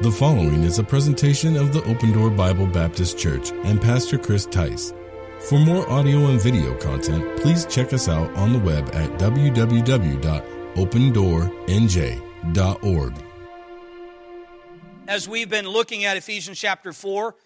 The following is a presentation of the Open Door Bible Baptist Church and Pastor Chris Tice. For more audio and video content, please check us out on the web at www.opendoornj.org. As we've been looking at Ephesians chapter 4,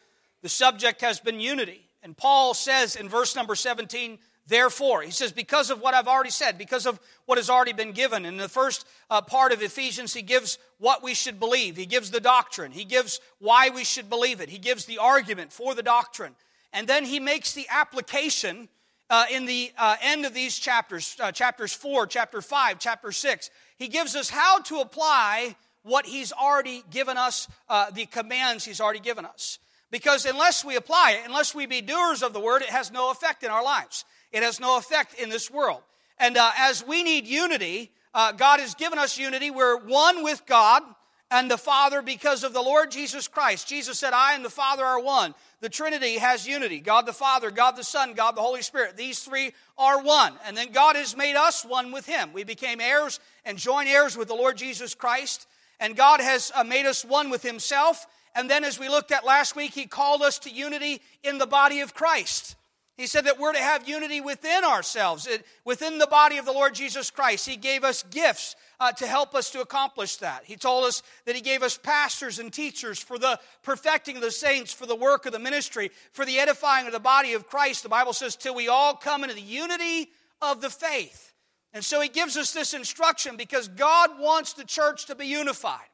the subject has been unity. And Paul says in verse number 17, Therefore, he says, because of what I've already said, because of what has already been given. In the first uh, part of Ephesians, he gives what we should believe. He gives the doctrine. He gives why we should believe it. He gives the argument for the doctrine. And then he makes the application uh, in the uh, end of these chapters, uh, chapters 4, chapter 5, chapter 6. He gives us how to apply what he's already given us, uh, the commands he's already given us. Because unless we apply it, unless we be doers of the word, it has no effect in our lives. It has no effect in this world. And uh, as we need unity, uh, God has given us unity. We're one with God and the Father because of the Lord Jesus Christ. Jesus said, I and the Father are one. The Trinity has unity God the Father, God the Son, God the Holy Spirit. These three are one. And then God has made us one with Him. We became heirs and joint heirs with the Lord Jesus Christ. And God has uh, made us one with Himself. And then, as we looked at last week, He called us to unity in the body of Christ. He said that we're to have unity within ourselves, within the body of the Lord Jesus Christ. He gave us gifts uh, to help us to accomplish that. He told us that He gave us pastors and teachers for the perfecting of the saints, for the work of the ministry, for the edifying of the body of Christ. The Bible says, till we all come into the unity of the faith. And so He gives us this instruction because God wants the church to be unified.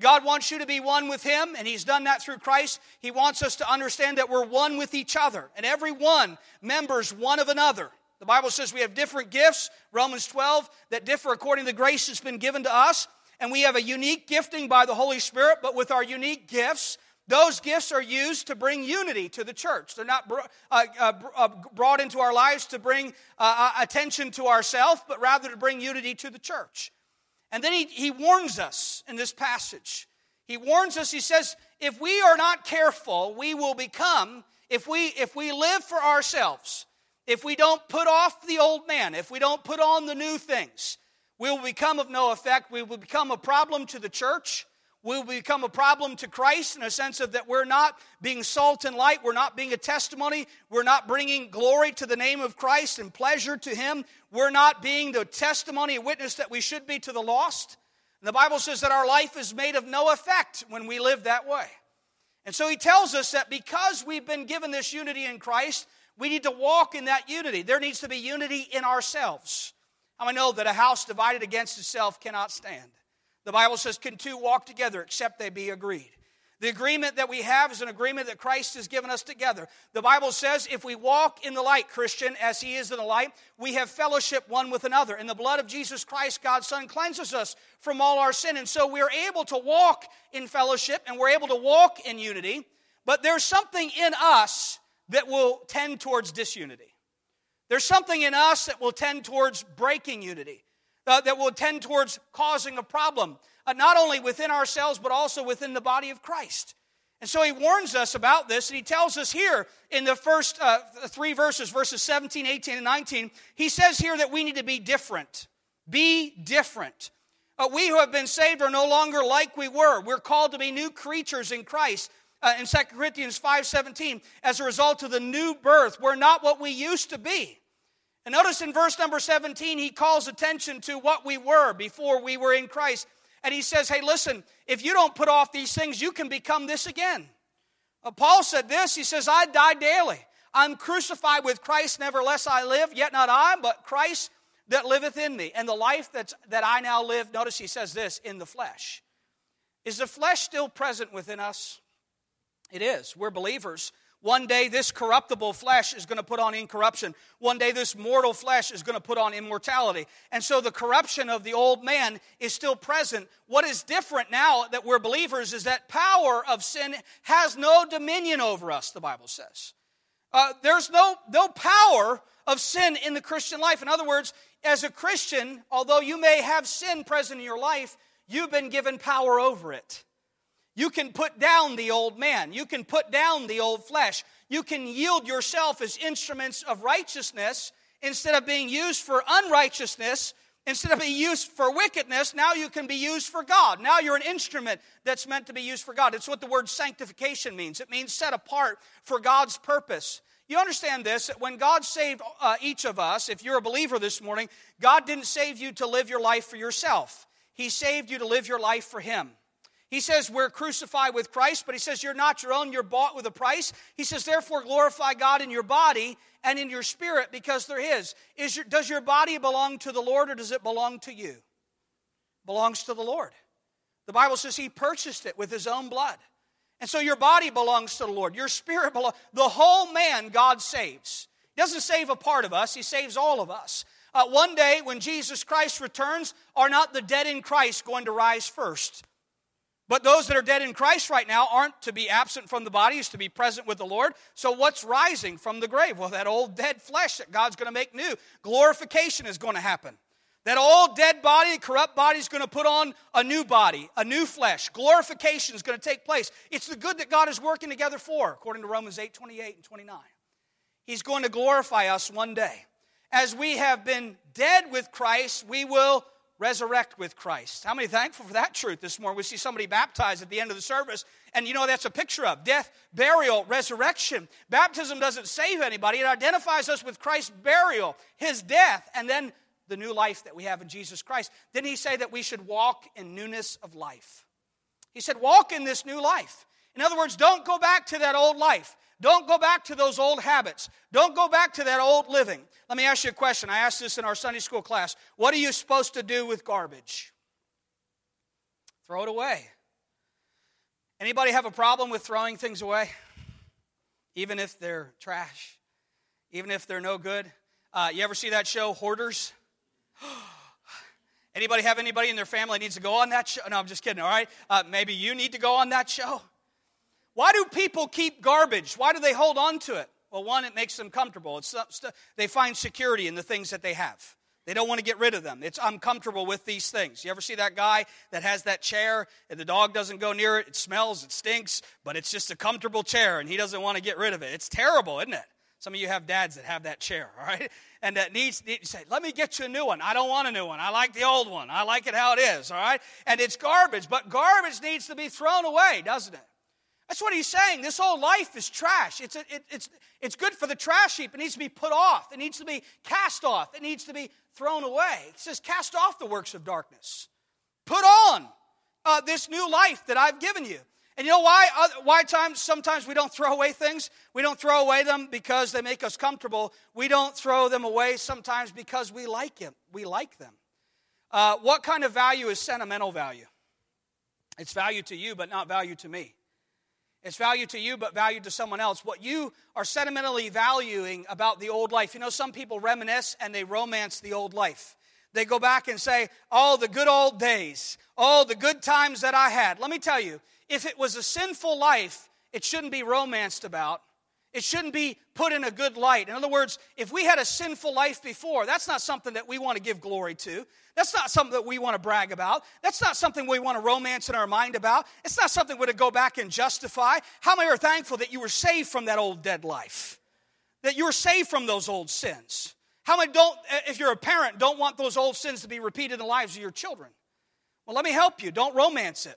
God wants you to be one with Him, and He's done that through Christ. He wants us to understand that we're one with each other, and every one members one of another. The Bible says we have different gifts, Romans 12, that differ according to the grace that's been given to us. And we have a unique gifting by the Holy Spirit, but with our unique gifts, those gifts are used to bring unity to the church. They're not uh, uh, uh, brought into our lives to bring attention to ourselves, but rather to bring unity to the church. And then he, he warns us in this passage. He warns us, he says, if we are not careful, we will become, if we, if we live for ourselves, if we don't put off the old man, if we don't put on the new things, we will become of no effect. We will become a problem to the church will become a problem to Christ in a sense of that we're not being salt and light, we're not being a testimony, we're not bringing glory to the name of Christ and pleasure to Him, we're not being the testimony and witness that we should be to the lost. And the Bible says that our life is made of no effect when we live that way. And so He tells us that because we've been given this unity in Christ, we need to walk in that unity. There needs to be unity in ourselves. I know that a house divided against itself cannot stand. The Bible says, Can two walk together except they be agreed? The agreement that we have is an agreement that Christ has given us together. The Bible says, if we walk in the light, Christian, as He is in the light, we have fellowship one with another. And the blood of Jesus Christ, God's Son, cleanses us from all our sin. And so we're able to walk in fellowship and we're able to walk in unity. But there's something in us that will tend towards disunity. There's something in us that will tend towards breaking unity uh, that will tend towards causing a problem, uh, not only within ourselves, but also within the body of Christ. And so he warns us about this, and he tells us here in the first uh, three verses, verses 17, 18, and 19, he says here that we need to be different. Be different. Uh, we who have been saved are no longer like we were. We're called to be new creatures in Christ. Uh, in 2 Corinthians 5:17, as a result of the new birth, we're not what we used to be. And notice in verse number 17, he calls attention to what we were before we were in Christ. And he says, Hey, listen, if you don't put off these things, you can become this again. Uh, Paul said this He says, I die daily. I'm crucified with Christ, nevertheless I live, yet not I, but Christ that liveth in me. And the life that's, that I now live, notice he says this, in the flesh. Is the flesh still present within us? It is. We're believers. One day, this corruptible flesh is going to put on incorruption. One day, this mortal flesh is going to put on immortality. And so, the corruption of the old man is still present. What is different now that we're believers is that power of sin has no dominion over us, the Bible says. Uh, there's no, no power of sin in the Christian life. In other words, as a Christian, although you may have sin present in your life, you've been given power over it. You can put down the old man. You can put down the old flesh. You can yield yourself as instruments of righteousness instead of being used for unrighteousness. Instead of being used for wickedness, now you can be used for God. Now you're an instrument that's meant to be used for God. It's what the word sanctification means. It means set apart for God's purpose. You understand this that when God saved uh, each of us, if you're a believer this morning, God didn't save you to live your life for yourself. He saved you to live your life for Him. He says we're crucified with Christ, but he says you're not your own, you're bought with a price. He says, therefore, glorify God in your body and in your spirit because they're His. Is your, does your body belong to the Lord or does it belong to you? belongs to the Lord. The Bible says He purchased it with His own blood. And so your body belongs to the Lord. Your spirit belongs. The whole man God saves. He doesn't save a part of us, He saves all of us. Uh, one day when Jesus Christ returns, are not the dead in Christ going to rise first? But those that are dead in Christ right now aren't to be absent from the bodies, to be present with the Lord. So, what's rising from the grave? Well, that old dead flesh that God's going to make new. Glorification is going to happen. That old dead body, corrupt body, is going to put on a new body, a new flesh. Glorification is going to take place. It's the good that God is working together for, according to Romans 8 28 and 29. He's going to glorify us one day. As we have been dead with Christ, we will resurrect with Christ. How many thankful for that truth this morning? We see somebody baptized at the end of the service, and you know that's a picture of death, burial, resurrection. Baptism doesn't save anybody, it identifies us with Christ's burial, his death, and then the new life that we have in Jesus Christ. Didn't he say that we should walk in newness of life? He said, walk in this new life. In other words, don't go back to that old life. Don't go back to those old habits. Don't go back to that old living. Let me ask you a question. I asked this in our Sunday school class. What are you supposed to do with garbage? Throw it away. Anybody have a problem with throwing things away? Even if they're trash, even if they're no good. Uh, you ever see that show, Hoarders? Anybody have anybody in their family needs to go on that show? No, I'm just kidding, all right? Uh, maybe you need to go on that show. Why do people keep garbage? Why do they hold on to it? Well, one, it makes them comfortable. It's, they find security in the things that they have. They don't want to get rid of them. It's I'm comfortable with these things. You ever see that guy that has that chair and the dog doesn't go near it? It smells, it stinks, but it's just a comfortable chair and he doesn't want to get rid of it. It's terrible, isn't it? Some of you have dads that have that chair, all right? And that needs, need to say, let me get you a new one. I don't want a new one. I like the old one. I like it how it is, all right? And it's garbage, but garbage needs to be thrown away, doesn't it? That's what he's saying. This whole life is trash. It's, a, it, it's, it's good for the trash heap. It needs to be put off. It needs to be cast off. It needs to be thrown away. He says, cast off the works of darkness. Put on uh, this new life that I've given you. And you know why? Uh, why times sometimes we don't throw away things? We don't throw away them because they make us comfortable. We don't throw them away sometimes because we like them. We like them. Uh, what kind of value is sentimental value? It's value to you, but not value to me. It's value to you, but value to someone else. What you are sentimentally valuing about the old life. You know, some people reminisce and they romance the old life. They go back and say, Oh, the good old days. Oh, the good times that I had. Let me tell you, if it was a sinful life, it shouldn't be romanced about. It shouldn't be put in a good light. In other words, if we had a sinful life before, that's not something that we want to give glory to. That's not something that we want to brag about. That's not something we want to romance in our mind about. It's not something we're to go back and justify. How many are thankful that you were saved from that old dead life? That you were saved from those old sins? How many don't, if you're a parent, don't want those old sins to be repeated in the lives of your children? Well, let me help you. Don't romance it.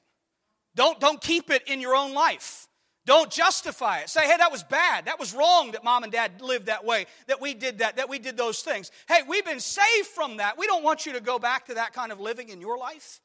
Don't, don't keep it in your own life. Don't justify it. Say, hey, that was bad. That was wrong that mom and dad lived that way, that we did that, that we did those things. Hey, we've been saved from that. We don't want you to go back to that kind of living in your life.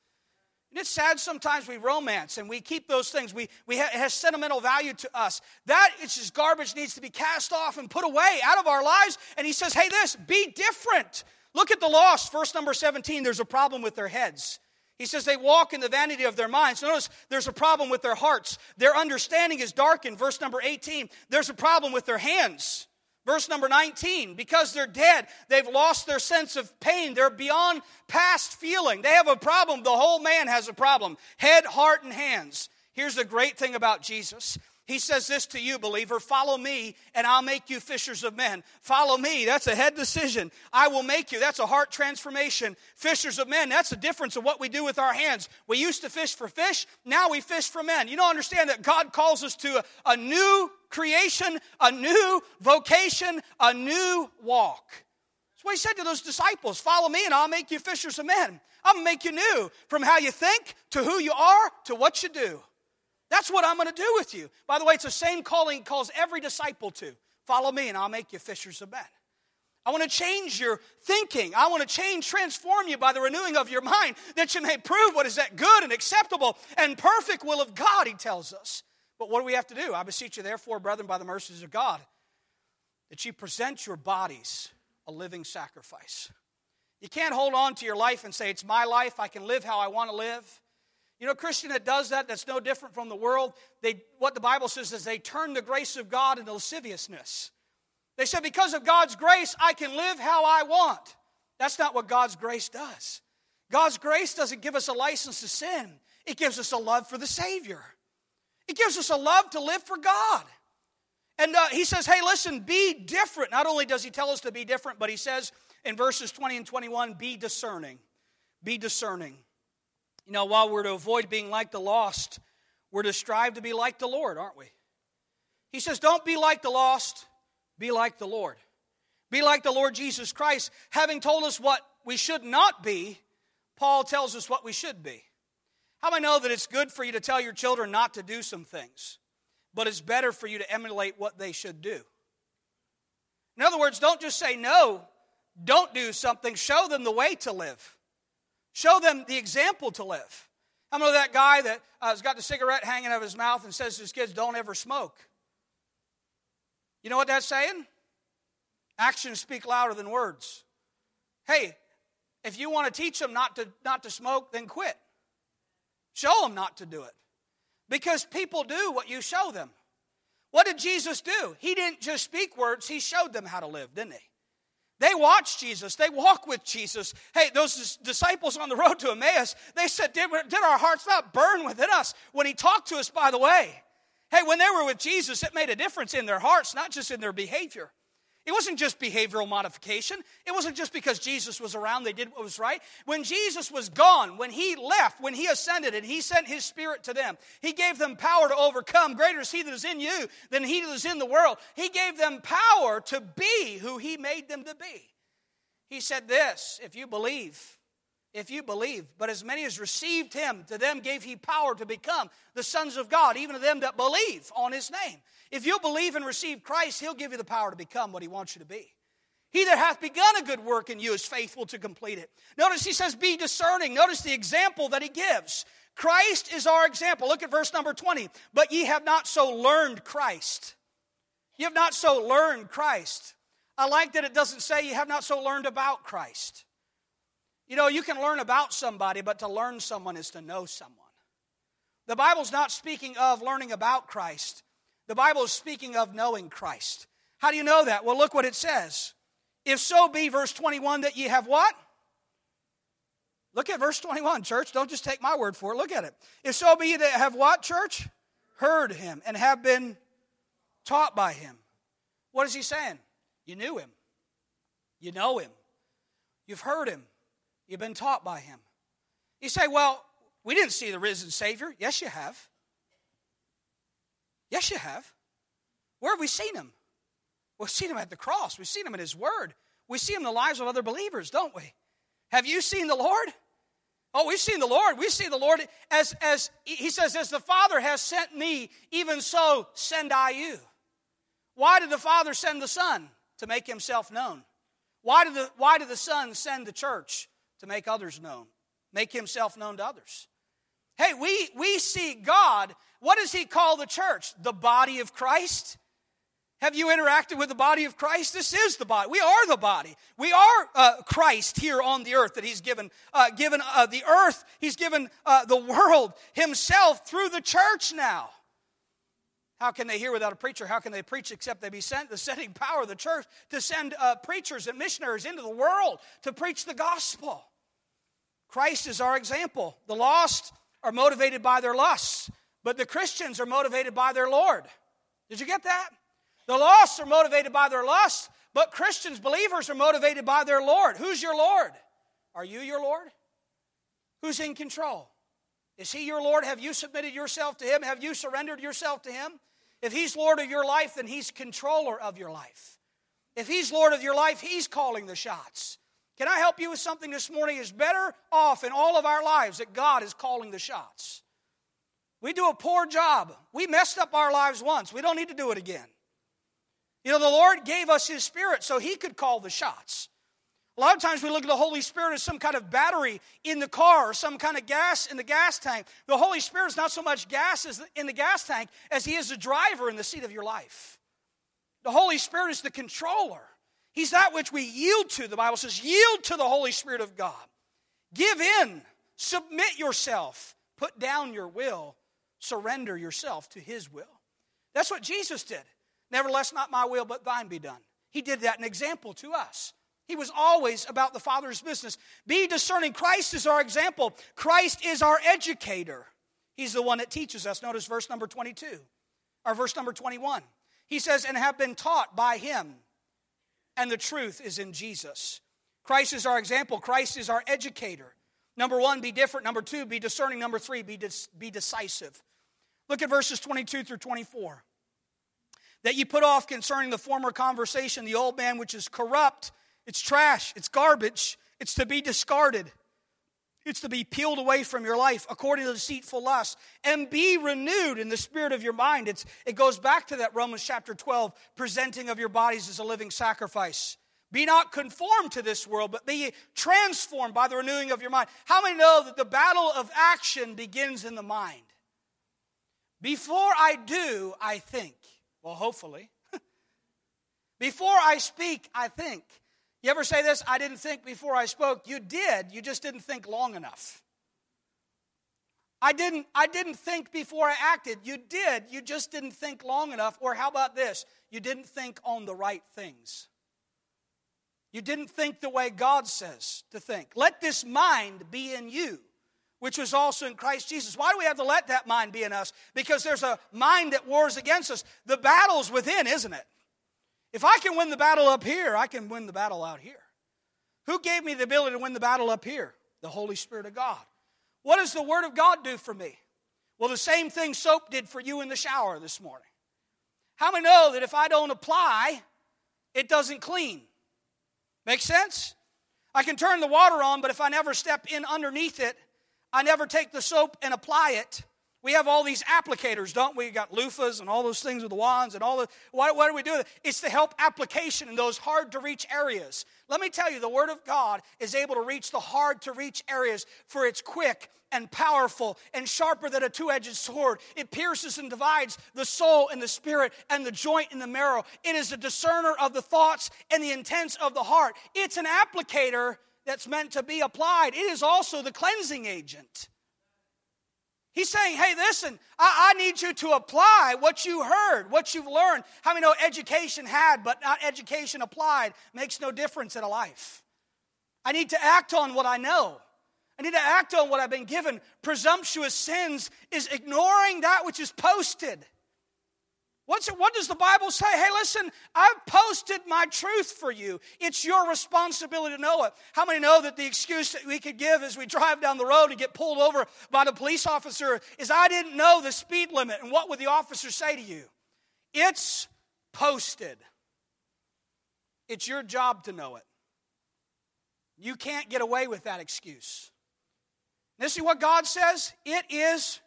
And it's sad sometimes we romance and we keep those things. We, we ha- it has sentimental value to us. That is just garbage needs to be cast off and put away out of our lives. And he says, hey, this, be different. Look at the lost. Verse number 17, there's a problem with their heads. He says they walk in the vanity of their minds. Notice there's a problem with their hearts. Their understanding is darkened. Verse number 18. There's a problem with their hands. Verse number 19, because they're dead, they've lost their sense of pain. They're beyond past feeling. They have a problem. The whole man has a problem head, heart, and hands. Here's the great thing about Jesus he says this to you, believer follow me, and I'll make you fishers of men. Follow me, that's a head decision. I will make you, that's a heart transformation. Fishers of men, that's the difference of what we do with our hands. We used to fish for fish, now we fish for men. You don't understand that God calls us to a, a new creation, a new vocation, a new walk. That's what he said to those disciples Follow me, and I'll make you fishers of men. To make you new from how you think to who you are to what you do. That's what I'm going to do with you. By the way, it's the same calling he calls every disciple to. Follow me, and I'll make you fishers of men. I want to change your thinking. I want to change, transform you by the renewing of your mind, that you may prove what is that good and acceptable and perfect will of God, he tells us. But what do we have to do? I beseech you, therefore, brethren, by the mercies of God, that you present your bodies a living sacrifice. You can't hold on to your life and say, It's my life, I can live how I want to live. You know, a Christian that does that, that's no different from the world, they, what the Bible says is they turn the grace of God into lasciviousness. They said, Because of God's grace, I can live how I want. That's not what God's grace does. God's grace doesn't give us a license to sin, it gives us a love for the Savior. It gives us a love to live for God. And uh, he says, hey, listen, be different. Not only does he tell us to be different, but he says in verses 20 and 21, be discerning. Be discerning. You know, while we're to avoid being like the lost, we're to strive to be like the Lord, aren't we? He says, don't be like the lost, be like the Lord. Be like the Lord Jesus Christ. Having told us what we should not be, Paul tells us what we should be. How do I know that it's good for you to tell your children not to do some things, but it's better for you to emulate what they should do? In other words, don't just say no, don't do something, show them the way to live. Show them the example to live. I know that guy that uh, has got the cigarette hanging out of his mouth and says to his kids, Don't ever smoke. You know what that's saying? Actions speak louder than words. Hey, if you want to teach them not to, not to smoke, then quit. Show them not to do it. Because people do what you show them. What did Jesus do? He didn't just speak words, he showed them how to live, didn't he? They watched Jesus. They walked with Jesus. Hey, those disciples on the road to Emmaus, they said, did, did our hearts not burn within us when he talked to us by the way? Hey, when they were with Jesus, it made a difference in their hearts, not just in their behavior. It wasn't just behavioral modification. It wasn't just because Jesus was around, they did what was right. When Jesus was gone, when he left, when he ascended and he sent his spirit to them, he gave them power to overcome. Greater is he that is in you than he that is in the world. He gave them power to be who he made them to be. He said this if you believe, if you believe. But as many as received him, to them gave he power to become the sons of God, even to them that believe on his name. If you believe and receive Christ, he'll give you the power to become what he wants you to be. He that hath begun a good work in you is faithful to complete it. Notice he says, be discerning. Notice the example that he gives. Christ is our example. Look at verse number 20. But ye have not so learned Christ. You have not so learned Christ. I like that it doesn't say you have not so learned about Christ. You know, you can learn about somebody, but to learn someone is to know someone. The Bible's not speaking of learning about Christ, the Bible is speaking of knowing Christ. How do you know that? Well, look what it says. If so be, verse 21, that ye have what? Look at verse 21, church. Don't just take my word for it. Look at it. If so be that have what, church? Heard him and have been taught by him. What is he saying? You knew him. You know him. You've heard him. You've been taught by him. You say, well, we didn't see the risen Savior. Yes, you have. Yes, you have. Where have we seen him? We've seen him at the cross. We've seen him in his word. We see him in the lives of other believers, don't we? Have you seen the Lord? Oh, we've seen the Lord. We see the Lord as, as he says, as the Father has sent me, even so send I you. Why did the Father send the Son? To make himself known. Why did the, why did the Son send the church? to make others known, make himself known to others. Hey, we, we see God. What does he call the church? The body of Christ? Have you interacted with the body of Christ? This is the body. We are the body. We are uh, Christ here on the earth that He's given, uh, given uh, the earth. He's given uh, the world Himself through the church now. How can they hear without a preacher? How can they preach except they be sent? The sending power of the church to send uh, preachers and missionaries into the world to preach the gospel. Christ is our example. The lost are motivated by their lusts, but the Christians are motivated by their Lord. Did you get that? The lost are motivated by their lust, but Christians, believers, are motivated by their Lord. Who's your Lord? Are you your Lord? Who's in control? Is He your Lord? Have you submitted yourself to Him? Have you surrendered yourself to Him? If He's Lord of your life, then He's controller of your life. If He's Lord of your life, He's calling the shots. Can I help you with something this morning? Is better off in all of our lives that God is calling the shots. We do a poor job. We messed up our lives once. We don't need to do it again. You know, the Lord gave us His Spirit so He could call the shots. A lot of times we look at the Holy Spirit as some kind of battery in the car or some kind of gas in the gas tank. The Holy Spirit is not so much gas in the gas tank as He is the driver in the seat of your life. The Holy Spirit is the controller. He's that which we yield to. The Bible says, yield to the Holy Spirit of God. Give in, submit yourself, put down your will, surrender yourself to His will. That's what Jesus did. Nevertheless, not my will, but thine be done. He did that an example to us. He was always about the Father's business. Be discerning. Christ is our example, Christ is our educator. He's the one that teaches us. Notice verse number 22 or verse number 21. He says, and have been taught by him, and the truth is in Jesus. Christ is our example, Christ is our educator. Number one, be different. Number two, be discerning. Number three, be, dis- be decisive. Look at verses 22 through 24. That you put off concerning the former conversation, the old man which is corrupt it's trash, it's garbage, it's to be discarded. It's to be peeled away from your life according to deceitful lust and be renewed in the spirit of your mind. It's, it goes back to that Romans chapter 12 presenting of your bodies as a living sacrifice. Be not conformed to this world, but be transformed by the renewing of your mind. How many know that the battle of action begins in the mind? Before I do, I think. Well, hopefully. Before I speak, I think. You ever say this? I didn't think before I spoke. You did, you just didn't think long enough. I didn't, I didn't think before I acted. You did, you just didn't think long enough. Or how about this? You didn't think on the right things. You didn't think the way God says to think. Let this mind be in you, which was also in Christ Jesus. Why do we have to let that mind be in us? Because there's a mind that wars against us. The battle's within, isn't it? If I can win the battle up here, I can win the battle out here. Who gave me the ability to win the battle up here? The Holy Spirit of God. What does the Word of God do for me? Well, the same thing soap did for you in the shower this morning. How many know that if I don't apply, it doesn't clean? Make sense? I can turn the water on, but if I never step in underneath it, I never take the soap and apply it, we have all these applicators, don't we? we got loofahs and all those things with the wands and all the. What, what do we do? It's to help application in those hard to reach areas. Let me tell you, the Word of God is able to reach the hard to reach areas, for it's quick and powerful and sharper than a two edged sword. It pierces and divides the soul and the spirit and the joint and the marrow. It is a discerner of the thoughts and the intents of the heart. It's an applicator that's meant to be applied, it is also the cleansing agent. He's saying, hey, listen, I, I, need you to apply what you heard, what you've learned. How many know education had, but not education applied, makes no difference in a life? I need to act on what I know. I need to act on what I've been given. Presumptuous sins is ignoring that which is posted. What's what does the Bible say? Hey, listen, I've posted my truth for you. It's your responsibility to know it. How many know that the excuse that we could give as we drive down the road and get pulled over by the police officer is I didn't know the speed limit? And what would the officer say to you? It's posted. It's your job to know it. You can't get away with that excuse. This is what God says it is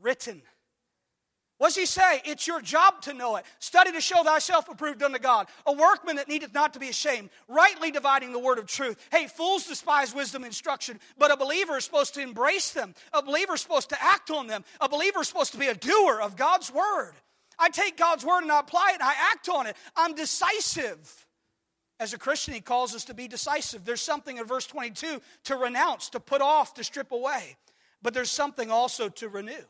written. What's he say? It's your job to know it. Study to show thyself approved unto God. A workman that needeth not to be ashamed, rightly dividing the word of truth. Hey, fools despise wisdom and instruction, but a believer is supposed to embrace them. A believer is supposed to act on them. A believer is supposed to be a doer of God's word. I take God's word and I apply it and I act on it. I'm decisive. As a Christian, he calls us to be decisive. There's something in verse 22 to renounce, to put off, to strip away. But there's something also to renew.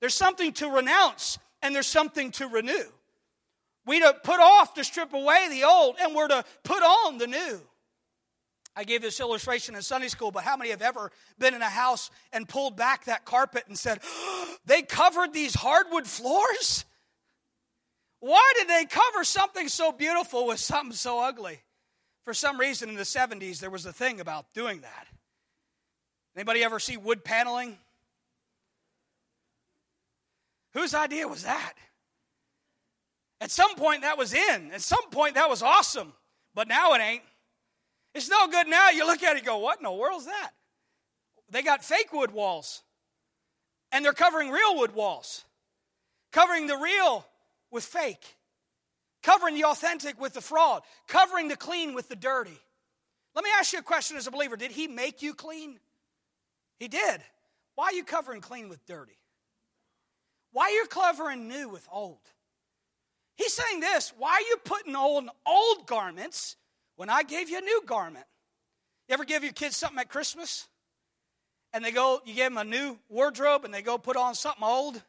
There's something to renounce and there's something to renew. We to put off to strip away the old and we're to put on the new. I gave this illustration in Sunday school, but how many have ever been in a house and pulled back that carpet and said, they covered these hardwood floors? Why did they cover something so beautiful with something so ugly? For some reason in the 70s there was a thing about doing that. Anybody ever see wood paneling? Whose idea was that? At some point, that was in. At some point, that was awesome. But now it ain't. It's no good now. You look at it go, what in the world is that? They got fake wood walls. And they're covering real wood walls. Covering the real with fake. Covering the authentic with the fraud. Covering the clean with the dirty. Let me ask you a question as a believer. Did he make you clean? He did. Why are you covering clean with dirty? Why you're you covering new with old? He's saying this why are you putting on old garments when I gave you a new garment? You ever give your kids something at Christmas? And they go, you give them a new wardrobe and they go put on something old?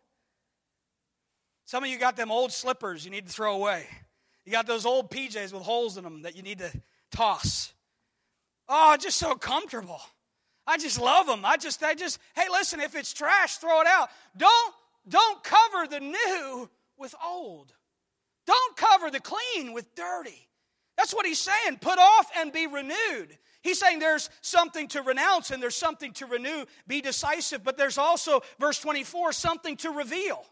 Some of you got them old slippers you need to throw away. You got those old PJs with holes in them that you need to toss. Oh, just so comfortable. I just love them. I just, I just, hey, listen, if it's trash, throw it out. Don't, don't cover the new with old. Don't cover the clean with dirty. That's what he's saying. Put off and be renewed. He's saying there's something to renounce and there's something to renew, be decisive, but there's also, verse 24, something to reveal.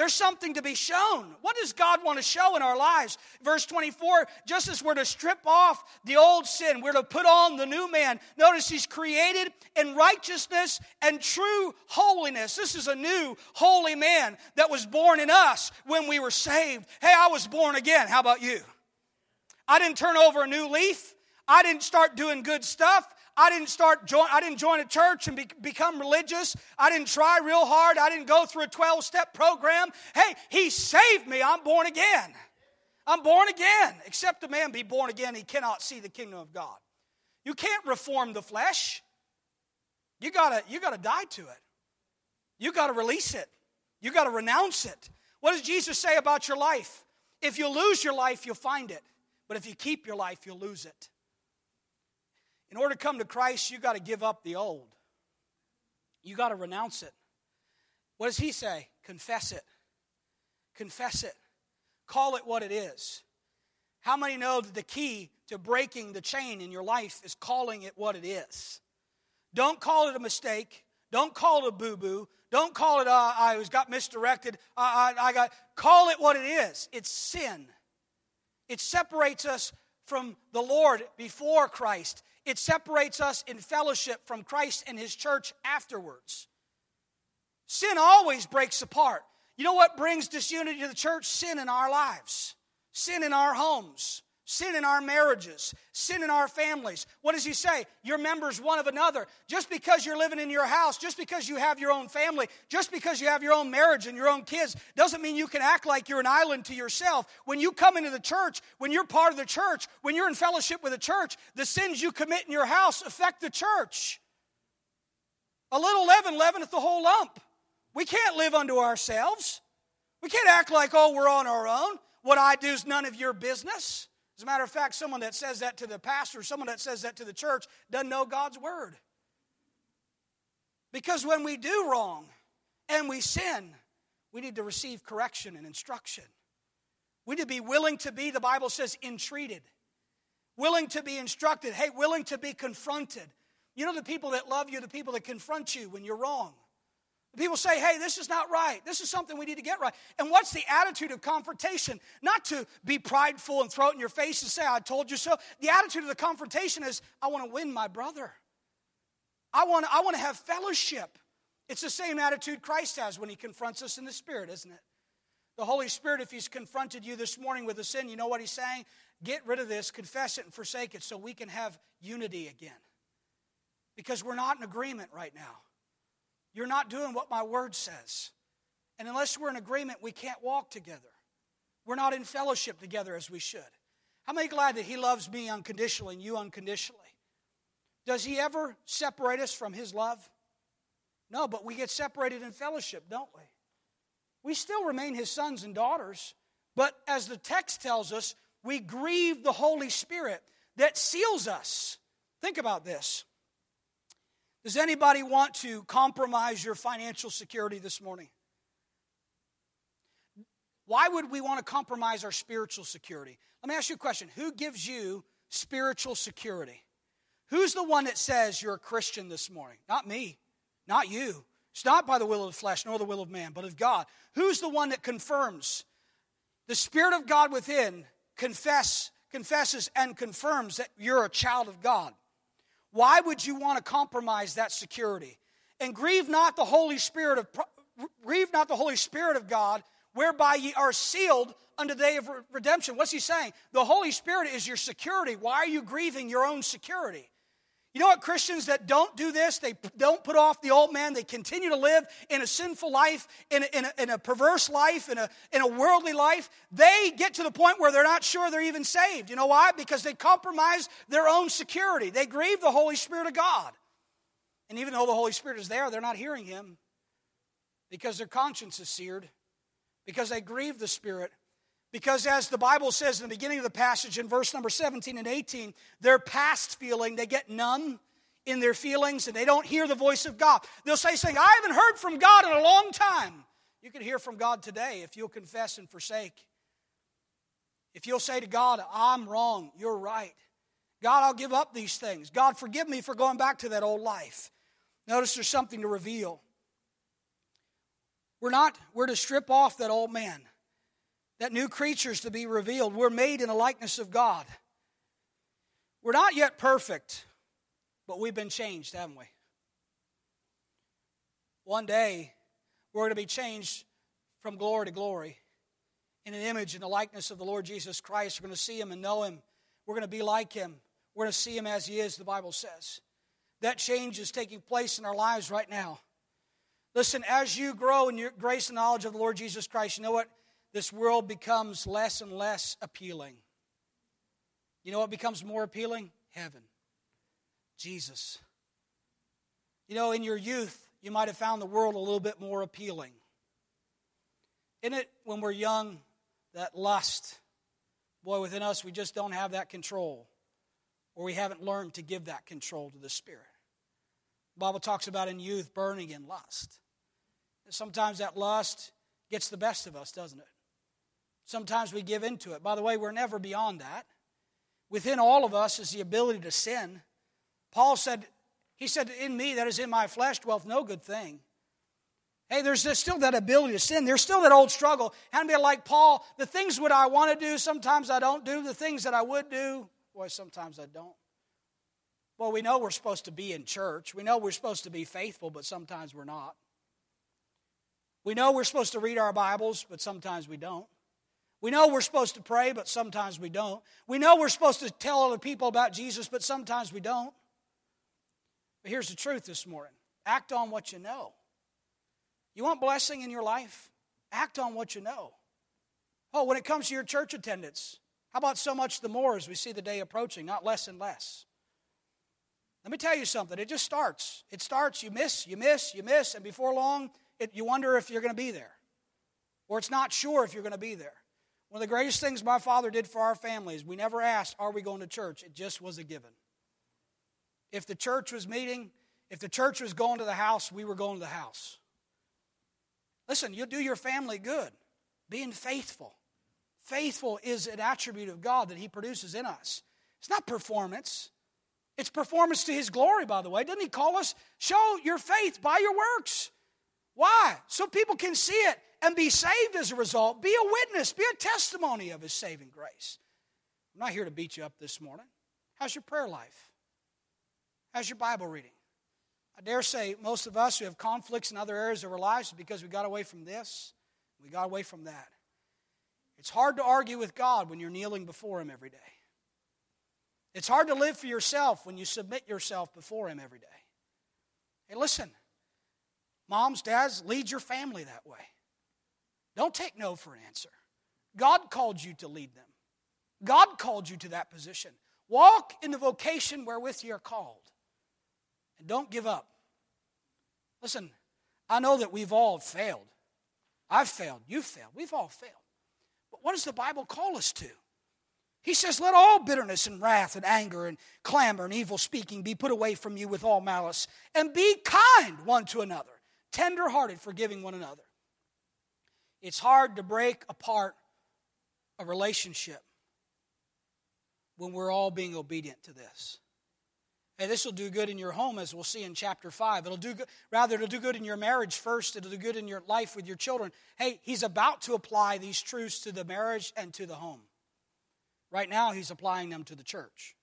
There's something to be shown. What does God want to show in our lives? Verse 24, just as we're to strip off the old sin, we're to put on the new man. Notice he's created in righteousness and true holiness. This is a new holy man that was born in us when we were saved. Hey, I was born again. How about you? I didn't turn over a new leaf. I didn't start doing good stuff. I didn't start join, I didn't join a church and be, become religious. I didn't try real hard. I didn't go through a 12 step program. Hey, he saved me. I'm born again. I'm born again. Except a man be born again, he cannot see the kingdom of God. You can't reform the flesh. You gotta, you gotta die to it. You gotta release it. You gotta renounce it. What does Jesus say about your life? If you lose your life, you'll find it. But if you keep your life, you'll lose it. In order to come to Christ, you got to give up the old. You got to renounce it. What does he say? Confess it. Confess it. Call it what it is. How many know that the key to breaking the chain in your life is calling it what it is? Don't call it a mistake. Don't call it a boo boo. Don't call it uh, I was got misdirected. I, I, I got call it what it is. It's sin. It separates us from the Lord before Christ. It separates us in fellowship from Christ and His church afterwards. Sin always breaks apart. You know what brings disunity to the church? Sin in our lives, sin in our homes, sin in our marriages, sin in our families. What does he say? You're members one of another. Just because you're living in your house, just because you have your own family, just because you have your own marriage and your own kids, doesn't mean you can act like you're an island to yourself. When you come into the church, when you're part of the church, when you're in fellowship with the church, the sins you commit in your house affect the church. A little leaven leaveneth the whole lump. We can't live unto ourselves. We can't act like, oh, we're on our own. What I do is none of your business. As a matter of fact, someone that says that to the pastor, someone that says that to the church, doesn't know God's word. Because when we do wrong and we sin, we need to receive correction and instruction. We need to be willing to be, the Bible says, entreated, willing to be instructed, hey, willing to be confronted. You know, the people that love you, the people that confront you when you're wrong. People say, hey, this is not right. This is something we need to get right. And what's the attitude of confrontation? Not to be prideful and throw it in your face and say, I told you so. The attitude of the confrontation is, I want to win my brother. I want, I want to have fellowship. It's the same attitude Christ has when he confronts us in the Spirit, isn't it? The Holy Spirit, if he's confronted you this morning with a sin, you know what he's saying? Get rid of this, confess it, and forsake it so we can have unity again. Because we're not in agreement right now. You're not doing what my word says. And unless we're in agreement, we can't walk together. We're not in fellowship together as we should. How many glad that He loves me unconditionally and you unconditionally? Does He ever separate us from His love? No, but we get separated in fellowship, don't we? We still remain His sons and daughters, but as the text tells us, we grieve the Holy Spirit that seals us. Think about this. Does anybody want to compromise your financial security this morning? Why would we want to compromise our spiritual security? Let me ask you a question Who gives you spiritual security? Who's the one that says you're a Christian this morning? Not me, not you. It's not by the will of the flesh nor the will of man, but of God. Who's the one that confirms The Spirit of God within confess, confesses and confirms that you're a child of God. Why would you want to compromise that security? And grieve not the Holy Spirit of grieve not the Holy Spirit of God, whereby ye are sealed unto the day of redemption. What's he saying? The Holy Spirit is your security. Why are you grieving your own security? You know what? Christians that don't do this, they don't put off the old man, they continue to live in a sinful life, in a, in a, in a perverse life, in a, in a worldly life, they get to the point where they're not sure they're even saved. You know why? Because they compromise their own security. They grieve the Holy Spirit of God. And even though the Holy Spirit is there, they're not hearing Him because their conscience is seared, because they grieve the Spirit. Because, as the Bible says in the beginning of the passage in verse number 17 and 18, their past feeling, they get numb in their feelings and they don't hear the voice of God. They'll say something, I haven't heard from God in a long time. You can hear from God today if you'll confess and forsake. If you'll say to God, I'm wrong, you're right. God, I'll give up these things. God, forgive me for going back to that old life. Notice there's something to reveal. We're not, we're to strip off that old man that new creatures to be revealed. We're made in the likeness of God. We're not yet perfect, but we've been changed, haven't we? One day, we're going to be changed from glory to glory in an image in the likeness of the Lord Jesus Christ. We're going to see him and know him. We're going to be like him. We're going to see him as he is, the Bible says. That change is taking place in our lives right now. Listen, as you grow in your grace and knowledge of the Lord Jesus Christ, you know what? This world becomes less and less appealing. You know what becomes more appealing? Heaven. Jesus. You know, in your youth, you might have found the world a little bit more appealing. In it, when we're young, that lust, boy, within us, we just don't have that control, or we haven't learned to give that control to the Spirit. The Bible talks about in youth burning in lust. And sometimes that lust gets the best of us, doesn't it? Sometimes we give into it. By the way, we're never beyond that. Within all of us is the ability to sin. Paul said, He said, In me, that is in my flesh, dwelleth no good thing. Hey, there's still that ability to sin. There's still that old struggle. And be like Paul, the things that I want to do, sometimes I don't do. The things that I would do, boy, sometimes I don't. Well, we know we're supposed to be in church. We know we're supposed to be faithful, but sometimes we're not. We know we're supposed to read our Bibles, but sometimes we don't. We know we're supposed to pray, but sometimes we don't. We know we're supposed to tell other people about Jesus, but sometimes we don't. But here's the truth this morning act on what you know. You want blessing in your life? Act on what you know. Oh, when it comes to your church attendance, how about so much the more as we see the day approaching, not less and less? Let me tell you something. It just starts. It starts, you miss, you miss, you miss, and before long, it, you wonder if you're going to be there. Or it's not sure if you're going to be there. One of the greatest things my father did for our family is we never asked, Are we going to church? It just was a given. If the church was meeting, if the church was going to the house, we were going to the house. Listen, you'll do your family good, being faithful. Faithful is an attribute of God that He produces in us. It's not performance, it's performance to His glory, by the way. Didn't He call us? Show your faith by your works. Why? So people can see it and be saved as a result. Be a witness, be a testimony of His saving grace. I'm not here to beat you up this morning. How's your prayer life? How's your Bible reading? I dare say most of us who have conflicts in other areas of our lives is because we got away from this, we got away from that. It's hard to argue with God when you're kneeling before Him every day. It's hard to live for yourself when you submit yourself before Him every day. Hey, listen, moms, dads, lead your family that way. Don't take no for an answer. God called you to lead them, God called you to that position. Walk in the vocation wherewith you are called. And don't give up. Listen, I know that we've all failed. I've failed. You've failed. We've all failed. But what does the Bible call us to? He says, Let all bitterness and wrath and anger and clamor and evil speaking be put away from you with all malice, and be kind one to another, tender hearted, forgiving one another. It's hard to break apart a relationship when we're all being obedient to this. Hey, this will do good in your home, as we'll see in chapter 5. It'll do good, rather, it'll do good in your marriage first. It'll do good in your life with your children. Hey, he's about to apply these truths to the marriage and to the home. Right now, he's applying them to the church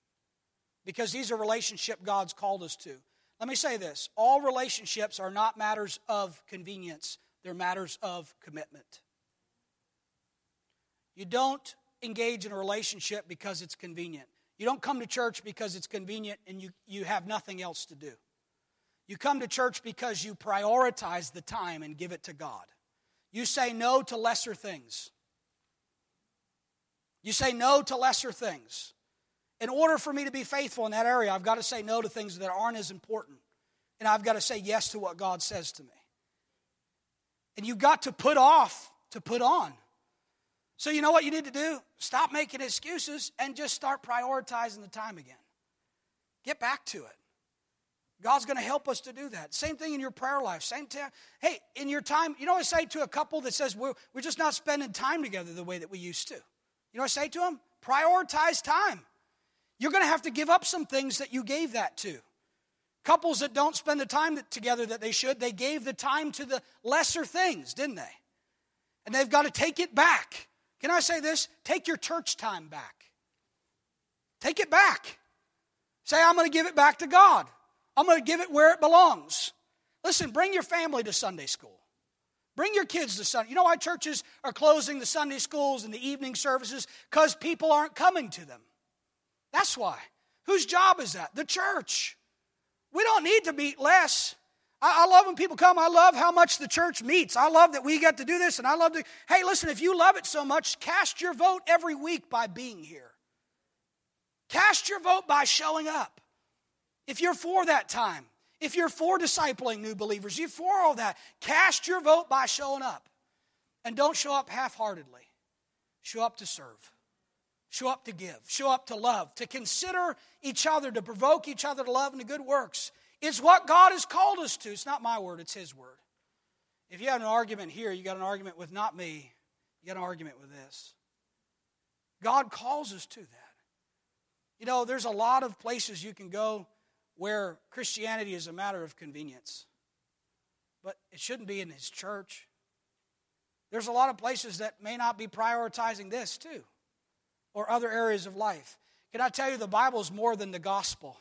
because these are relationship God's called us to. Let me say this all relationships are not matters of convenience, they're matters of commitment. You don't engage in a relationship because it's convenient. You don't come to church because it's convenient and you, you have nothing else to do. You come to church because you prioritize the time and give it to God. You say no to lesser things. You say no to lesser things. In order for me to be faithful in that area, I've got to say no to things that aren't as important. And I've got to say yes to what God says to me. And you've got to put off to put on. So, you know what you need to do? Stop making excuses and just start prioritizing the time again. Get back to it. God's going to help us to do that. Same thing in your prayer life. Same time. Hey, in your time, you know I say to a couple that says we're, we're just not spending time together the way that we used to? You know what I say to them? Prioritize time. You're going to have to give up some things that you gave that to. Couples that don't spend the time together that they should, they gave the time to the lesser things, didn't they? And they've got to take it back. Can I say this? Take your church time back. Take it back. Say, I'm going to give it back to God. I'm going to give it where it belongs. Listen, bring your family to Sunday school. Bring your kids to Sunday. You know why churches are closing the Sunday schools and the evening services? Because people aren't coming to them. That's why. Whose job is that? The church. We don't need to meet less. I, I love when people come. I love how much the church meets. I love that we get to do this, and I love to. Hey, listen, if you love it so much, cast your vote every week by being here. Cast your vote by showing up. If you're for that time, if you're for discipling new believers, you're for all that, cast your vote by showing up. And don't show up half heartedly. Show up to serve. Show up to give. Show up to love. To consider each other, to provoke each other to love and to good works. It's what God has called us to. It's not my word, it's His word. If you have an argument here, you got an argument with not me, you got an argument with this. God calls us to that. You know, there's a lot of places you can go where Christianity is a matter of convenience, but it shouldn't be in His church. There's a lot of places that may not be prioritizing this too, or other areas of life. Can I tell you, the Bible is more than the gospel?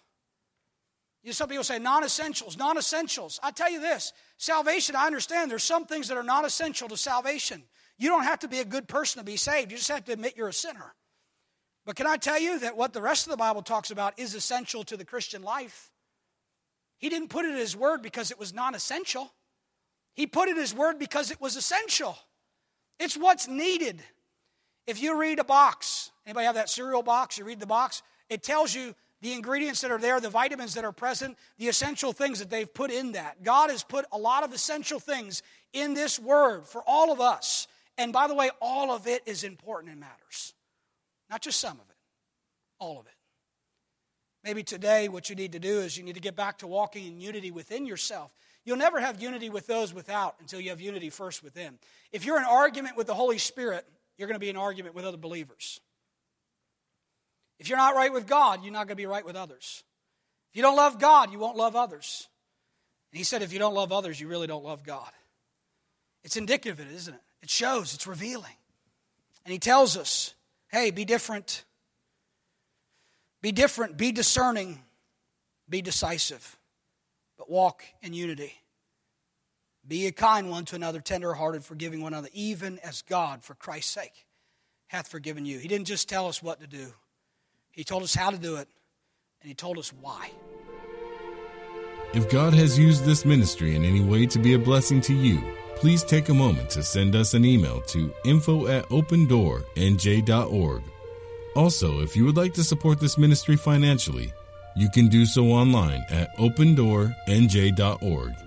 You know, some people say non essentials, non essentials. I tell you this salvation, I understand there's some things that are not essential to salvation. You don't have to be a good person to be saved, you just have to admit you're a sinner. But can I tell you that what the rest of the Bible talks about is essential to the Christian life? He didn't put it in his word because it was non essential, he put it in his word because it was essential. It's what's needed. If you read a box, anybody have that cereal box? You read the box, it tells you the ingredients that are there, the vitamins that are present, the essential things that they've put in that. God has put a lot of essential things in this word for all of us. And by the way, all of it is important and matters. Not just some of it, all of it. Maybe today, what you need to do is you need to get back to walking in unity within yourself. You'll never have unity with those without until you have unity first within. If you're in argument with the Holy Spirit, you're going to be in argument with other believers. If you're not right with God, you're not going to be right with others. If you don't love God, you won't love others. And he said, if you don't love others, you really don't love God. It's indicative it, isn't it? It shows, it's revealing. And he tells us, hey, be different. Be different, be discerning, be decisive, but walk in unity. Be a kind one to another, tenderhearted, forgiving one another, even as God, for Christ's sake, hath forgiven you. He didn't just tell us what to do, he told us how to do it, and He told us why. If God has used this ministry in any way to be a blessing to you, please take a moment to send us an email to info at opendoornj.org. Also, if you would like to support this ministry financially, you can do so online at opendoornj.org.